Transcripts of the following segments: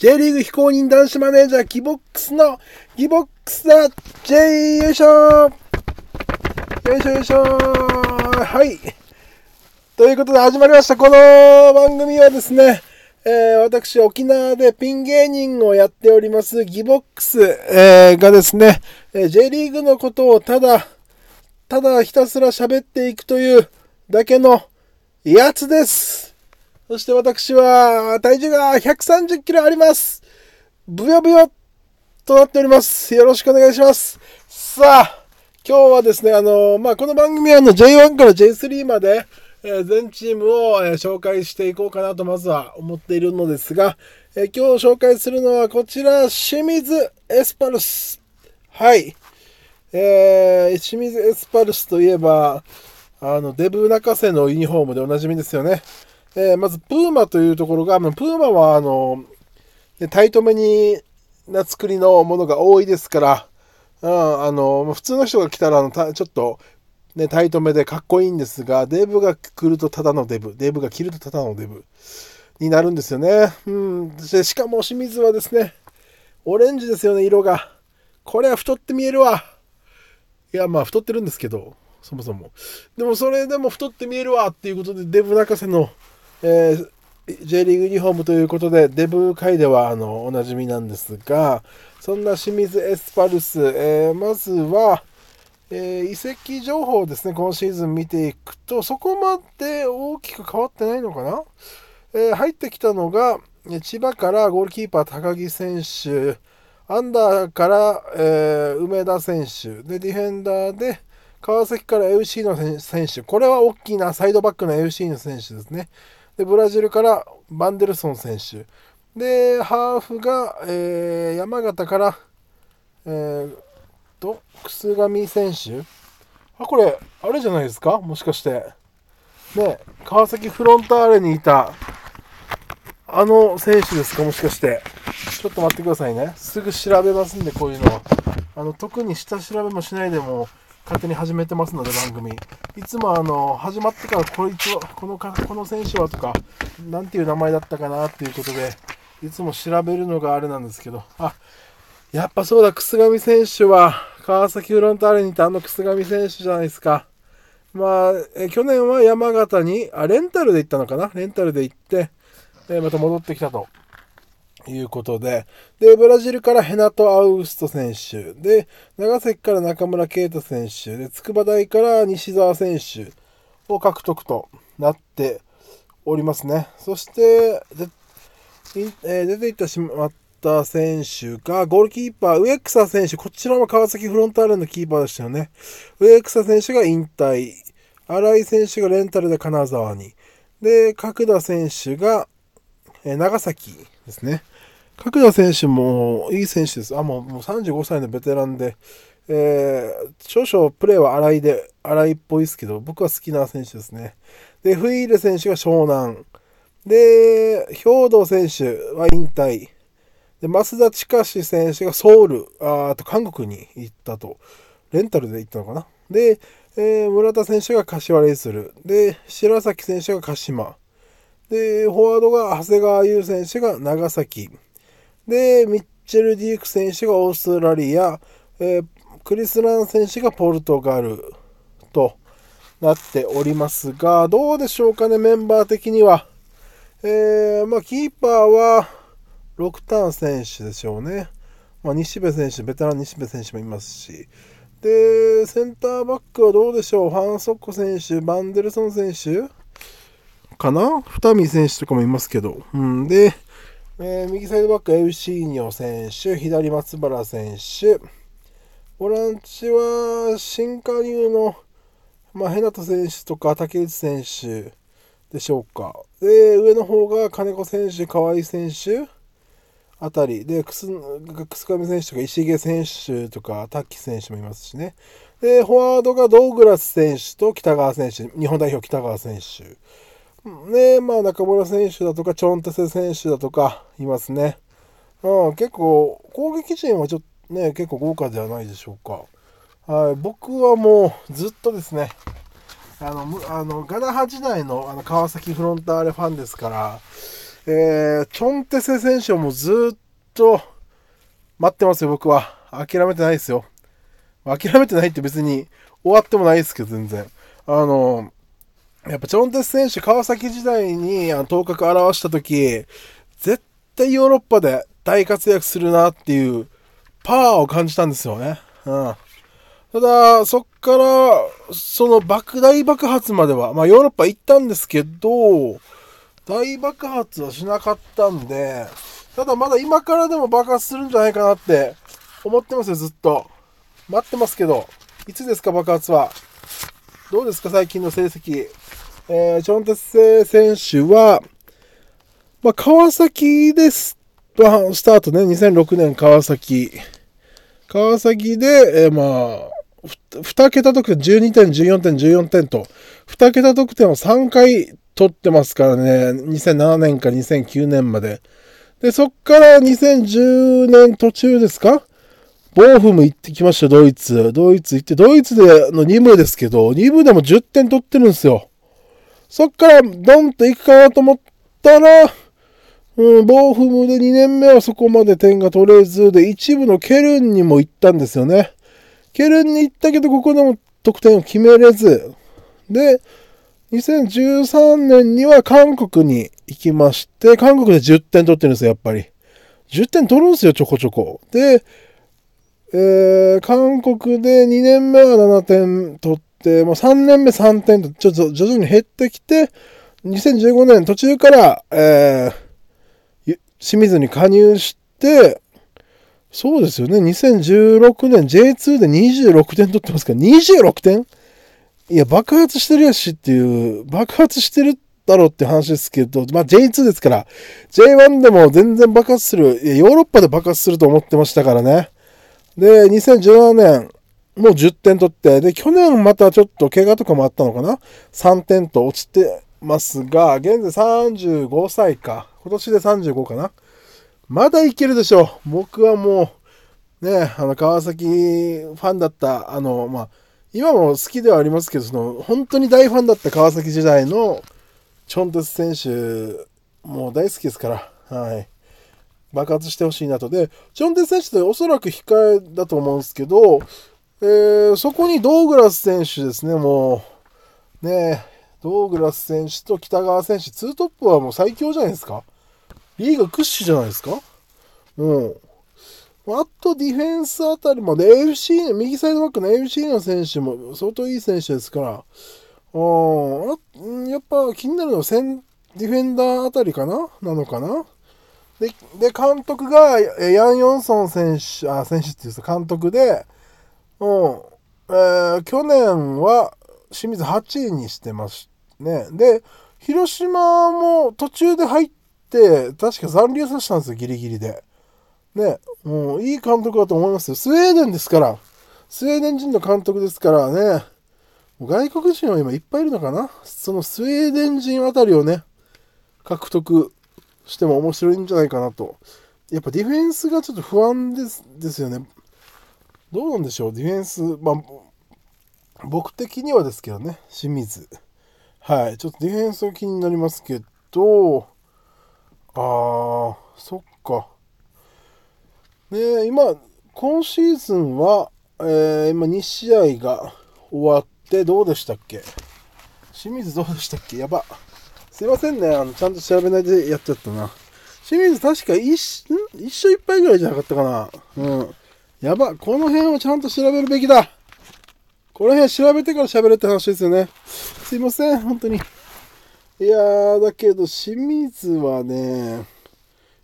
J リーグ非公認男子マネージャーギボックスのギボックスだ J よいしょよいしょよいしょはい。ということで始まりました。この番組はですね、えー、私、沖縄でピン芸人をやっておりますギボックス、えー、がですね、え J リーグのことをただ、ただひたすら喋っていくというだけのやつです。そして私は体重が130キロあります。ブヨブヨとなっております。よろしくお願いします。さあ、今日はですね、あの、まあ、この番組はあの J1 から J3 まで、え、全チームを、え、紹介していこうかなとまずは思っているのですが、え、今日紹介するのはこちら、清水エスパルス。はい。えー、清水エスパルスといえば、あの、デブ中瀬のユニフォームでおなじみですよね。えー、まず、プーマというところが、プーマは、あの、タイトめにな作りのものが多いですから、うん、あの、普通の人が来たら、あの、ちょっと、ね、タイトめでかっこいいんですが、デブが来るとただのデブ、デブが着るとただのデブになるんですよね。うん。しかも清水はですね、オレンジですよね、色が。これは太って見えるわ。いや、まあ太ってるんですけど、そもそも。でもそれでも太って見えるわっていうことで、デブ泣かせのえー、J リーグユニフォームということで、デブ界ではあのおなじみなんですが、そんな清水エスパルス、えー、まずは、えー、移籍情報ですね、今シーズン見ていくと、そこまで大きく変わってないのかな、え、入ってきたのが、千葉からゴールキーパー高木選手、アンダーから、えー、梅田選手、で、ディフェンダーで、川崎から FC の選手、これは大きなサイドバックの FC の選手ですね。で、ブラジルからバンデルソン選手。で、ハーフが、えー、山形から、えー、と、楠上選手。あ、これ、あれじゃないですか？もしかして。ね、川崎フロンターレにいた、あの選手ですか？もしかして。ちょっと待ってくださいね。すぐ調べますんで、こういうのは。あの、特に下調べもしないでも、勝手に始めてますので、番組。いつもあの、始まってからこいつは、このか、この選手はとか、なんていう名前だったかなっていうことで、いつも調べるのがあれなんですけど、あ、やっぱそうだ、楠上選手は、川崎フロンターレにいたあの楠上選手じゃないですか。まあ、え去年は山形に、あ、レンタルで行ったのかな？レンタルで行って、えまた戻ってきたと。いうことで、で、ブラジルからヘナト・アウスト選手、で、長崎から中村圭太選手、で、筑波大から西澤選手を獲得となっておりますね。そして、えー、出ていってしまった選手が、ゴールキーパー、植草選手、こちらは川崎フロンターレのキーパーでしたよね。植草選手が引退、新井選手がレンタルで金沢に、で、角田選手が、えー、長崎ですね。角田選手もいい選手です。あ、もうもう35歳のベテランで、えー、少々プレーは荒いで、荒いっぽいですけど、僕は好きな選手ですね。で、フイーレ選手が湘南。で、兵藤選手は引退。で、増田近志選手がソウル、ああと韓国に行ったと。レンタルで行ったのかな。で、えー、村田選手が柏レイする。で、白崎選手が鹿島。で、フォワードが長谷川優選手が長崎。で、ミッチェル・ディーク選手がオーストラリア、えー、クリス・ラン選手がポルトガルとなっておりますが、どうでしょうかね、メンバー的には。えー、まあ、キーパーは、6ターン選手でしょうね。まあ、西部選手、ベテラン西部選手もいますし。で、センターバックはどうでしょう？ファン・ソッコ選手、バンデルソン選手かな？二見選手とかもいますけど。うん、で、えー、右サイドバック、エウシーニョ選手、左松原選手、ボランチは新加入の、まあ、ヘナト選手とか竹内選手でしょうか。で、上の方が金子選手、河合選手あたりで、くす、くすかみ選手とか石毛選手とか、滝選手もいますしね。で、フォワードがドーグラス選手と北川選手、日本代表北川選手。ねまあ中村選手だとか、チョンテセ選手だとかいますね。うん、結構、攻撃陣はちょっとね、結構豪華ではないでしょうか。はい、僕はもうずっとですね、あの、あのガナハ時代のあの川崎フロンターレファンですから、えー、チョンテセ選手をもうずっと待ってますよ、僕は。諦めてないですよ。諦めてないって別に終わってもないですけど、全然。あの、やっぱチョンテス選手、川崎時代に頭角を現した時、絶対ヨーロッパで大活躍するなっていうパワーを感じたんですよね。うん。ただ、そっから、その爆大爆発までは、まあヨーロッパ行ったんですけど、大爆発はしなかったんで、ただまだ今からでも爆発するんじゃないかなって思ってますよ、ずっと。待ってますけど、いつですか、爆発は。どうですか、最近の成績。えー、チョンテス選手は、まあ、川崎です。スタートね、2006年川崎。川崎で、えー、まあ、2桁得点、12点、14点、14点と、2桁得点を3回取ってますからね、2007年から2009年まで。で、そっから2010年途中ですか？ボーフム行ってきました、ドイツ。ドイツ行って、ドイツでの2部ですけど、2部でも10点取ってるんですよ。そっからドンと行くかなと思ったら、うん、ボーフムで2年目はそこまで点が取れず、で、一部のケルンにも行ったんですよね。ケルンに行ったけど、ここでも得点を決めれず。で、2013年には韓国に行きまして、韓国で10点取ってるんですよ、やっぱり。10点取るんですよ、ちょこちょこ。で、えー、韓国で2年目は7点取って、もう3年目3点と、ちょっと徐々に減ってきて、2015年途中から、えー、清水に加入して、そうですよね、2016年 J2 で26点取ってますから、26点？いや、爆発してるやしっていう、爆発してるだろうって話ですけど、まあ J2 ですから、J1 でも全然爆発する、ヨーロッパで爆発すると思ってましたからね。で、2017年、もう10点取って、で、去年またちょっと怪我とかもあったのかな ?3 点と落ちてますが、現在35歳か。今年で35かなまだいけるでしょう。僕はもう、ね、あの、川崎ファンだった、あの、まあ、今も好きではありますけど、その、本当に大ファンだった川崎時代のチョンテス選手、もう大好きですから、はい。爆発してほしいなと。で、チョンテス選手っておそらく控えだと思うんですけど、えー、そこにドーグラス選手ですね、もう、ねドーグラス選手と北川選手、ツートップはもう最強じゃないですか。リーグ屈指じゃないですか。もうん。あとディフェンスあたりもね、AFC、右サイドバックの AFC の選手も相当いい選手ですから、うん、やっぱ気になるのはディフェンダーあたりかな？なのかな？で、で、監督が、ヤン・ヨンソン選手、あ、選手っていう監督で、うん、えー、去年は清水8位にしてますね。で、広島も途中で入って、確か残留させたんですよ、ギリギリで。ね、もういい監督だと思いますよ。スウェーデンですから。スウェーデン人の監督ですからね。外国人は今いっぱいいるのかな？そのスウェーデン人あたりをね、獲得しても面白いんじゃないかなと。やっぱディフェンスがちょっと不安ですですよね。どうなんでしょう？ディフェンス、まあ、僕的にはですけどね、清水。はい。ちょっとディフェンスが気になりますけど、あー、そっか。ね今、今シーズンは、えー、今2試合が終わってどうでしたっけ？清水どうでしたっけ？やば。すいませんね。あの、ちゃんと調べないでやっちゃったな。清水確か一、ん？一緒いっぱいぐらいじゃなかったかな。うん。やば。この辺をちゃんと調べるべきだ。この辺調べてから喋れって話ですよね。すいません。本当に。いやー、だけど、清水はね、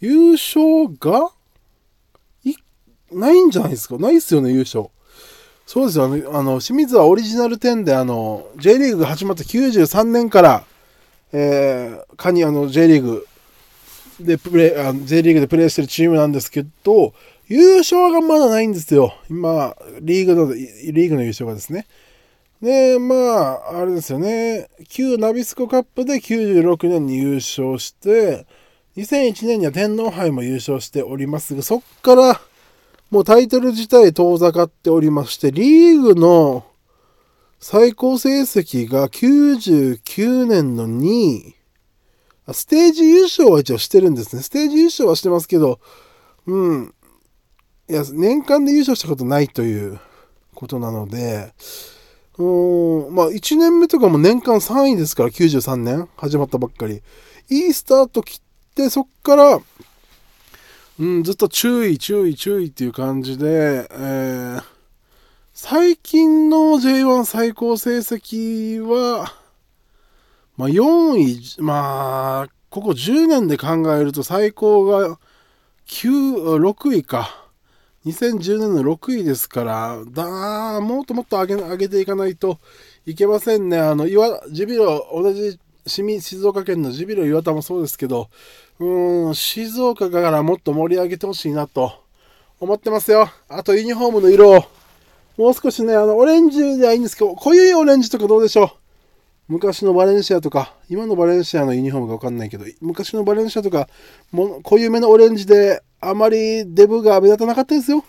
優勝がい、ないんじゃないですか？ないっすよね、優勝。そうですよ。あの、あの清水はオリジナル10で、あの、J リーグが始まった93年から、えー、カニアの J リーグでプレー、J リーグでプレーしてるチームなんですけど、優勝がまだないんですよ。今、リーグの、リーグの優勝がですね。で、まあ、あれですよね。旧ナビスコカップで96年に優勝して、2001年には天皇杯も優勝しておりますが、そっから、もうタイトル自体遠ざかっておりまして、リーグの最高成績が99年の2位。ステージ優勝は一応してるんですね。ステージ優勝はしてますけど、うん。いや、年間で優勝したことないということなので、うん、まあ1年目とかも年間3位ですから、93年始まったばっかり。いいスタート切って、そっから、うん、ずっと注意、注意、注意っていう感じで、えー、最近の J1 最高成績は、まあ4位、まあ、ここ10年で考えると最高が9、6位か。2010年の6位ですから、だもっともっと上げ上げていかないといけませんね。あの、岩、ジビロ、同じ市民、静岡県のジビロ岩田もそうですけど、うん、静岡からもっと盛り上げてほしいなと思ってますよ。あとユニフォームの色を、もう少しね、あの、オレンジではいいんですけど、濃いオレンジとかどうでしょう。昔のバレンシアとか、今のバレンシアのユニフォームがわかんないけど、昔のバレンシアとか、も濃いめのオレンジで、あまりデブが目立たなかったですよ。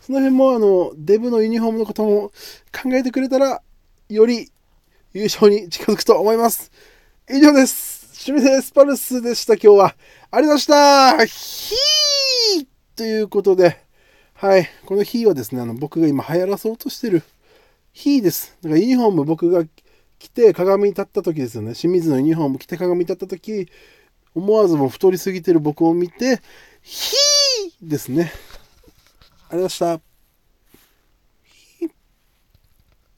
その辺も、あの、デブのユニフォームのことも考えてくれたら、より優勝に近づくと思います。以上です。趣味でスパルスでした、今日は。ありがとうございましたヒーということで、はい。このヒーはですね、あの、僕が今流行らそうとしてるヒーです。だからユニフォーム僕が着て鏡に立った時ですよね。清水のユニフォーム着て鏡に立った時、思わずも太りすぎてる僕を見て、ヒーですね。ありがとうございました。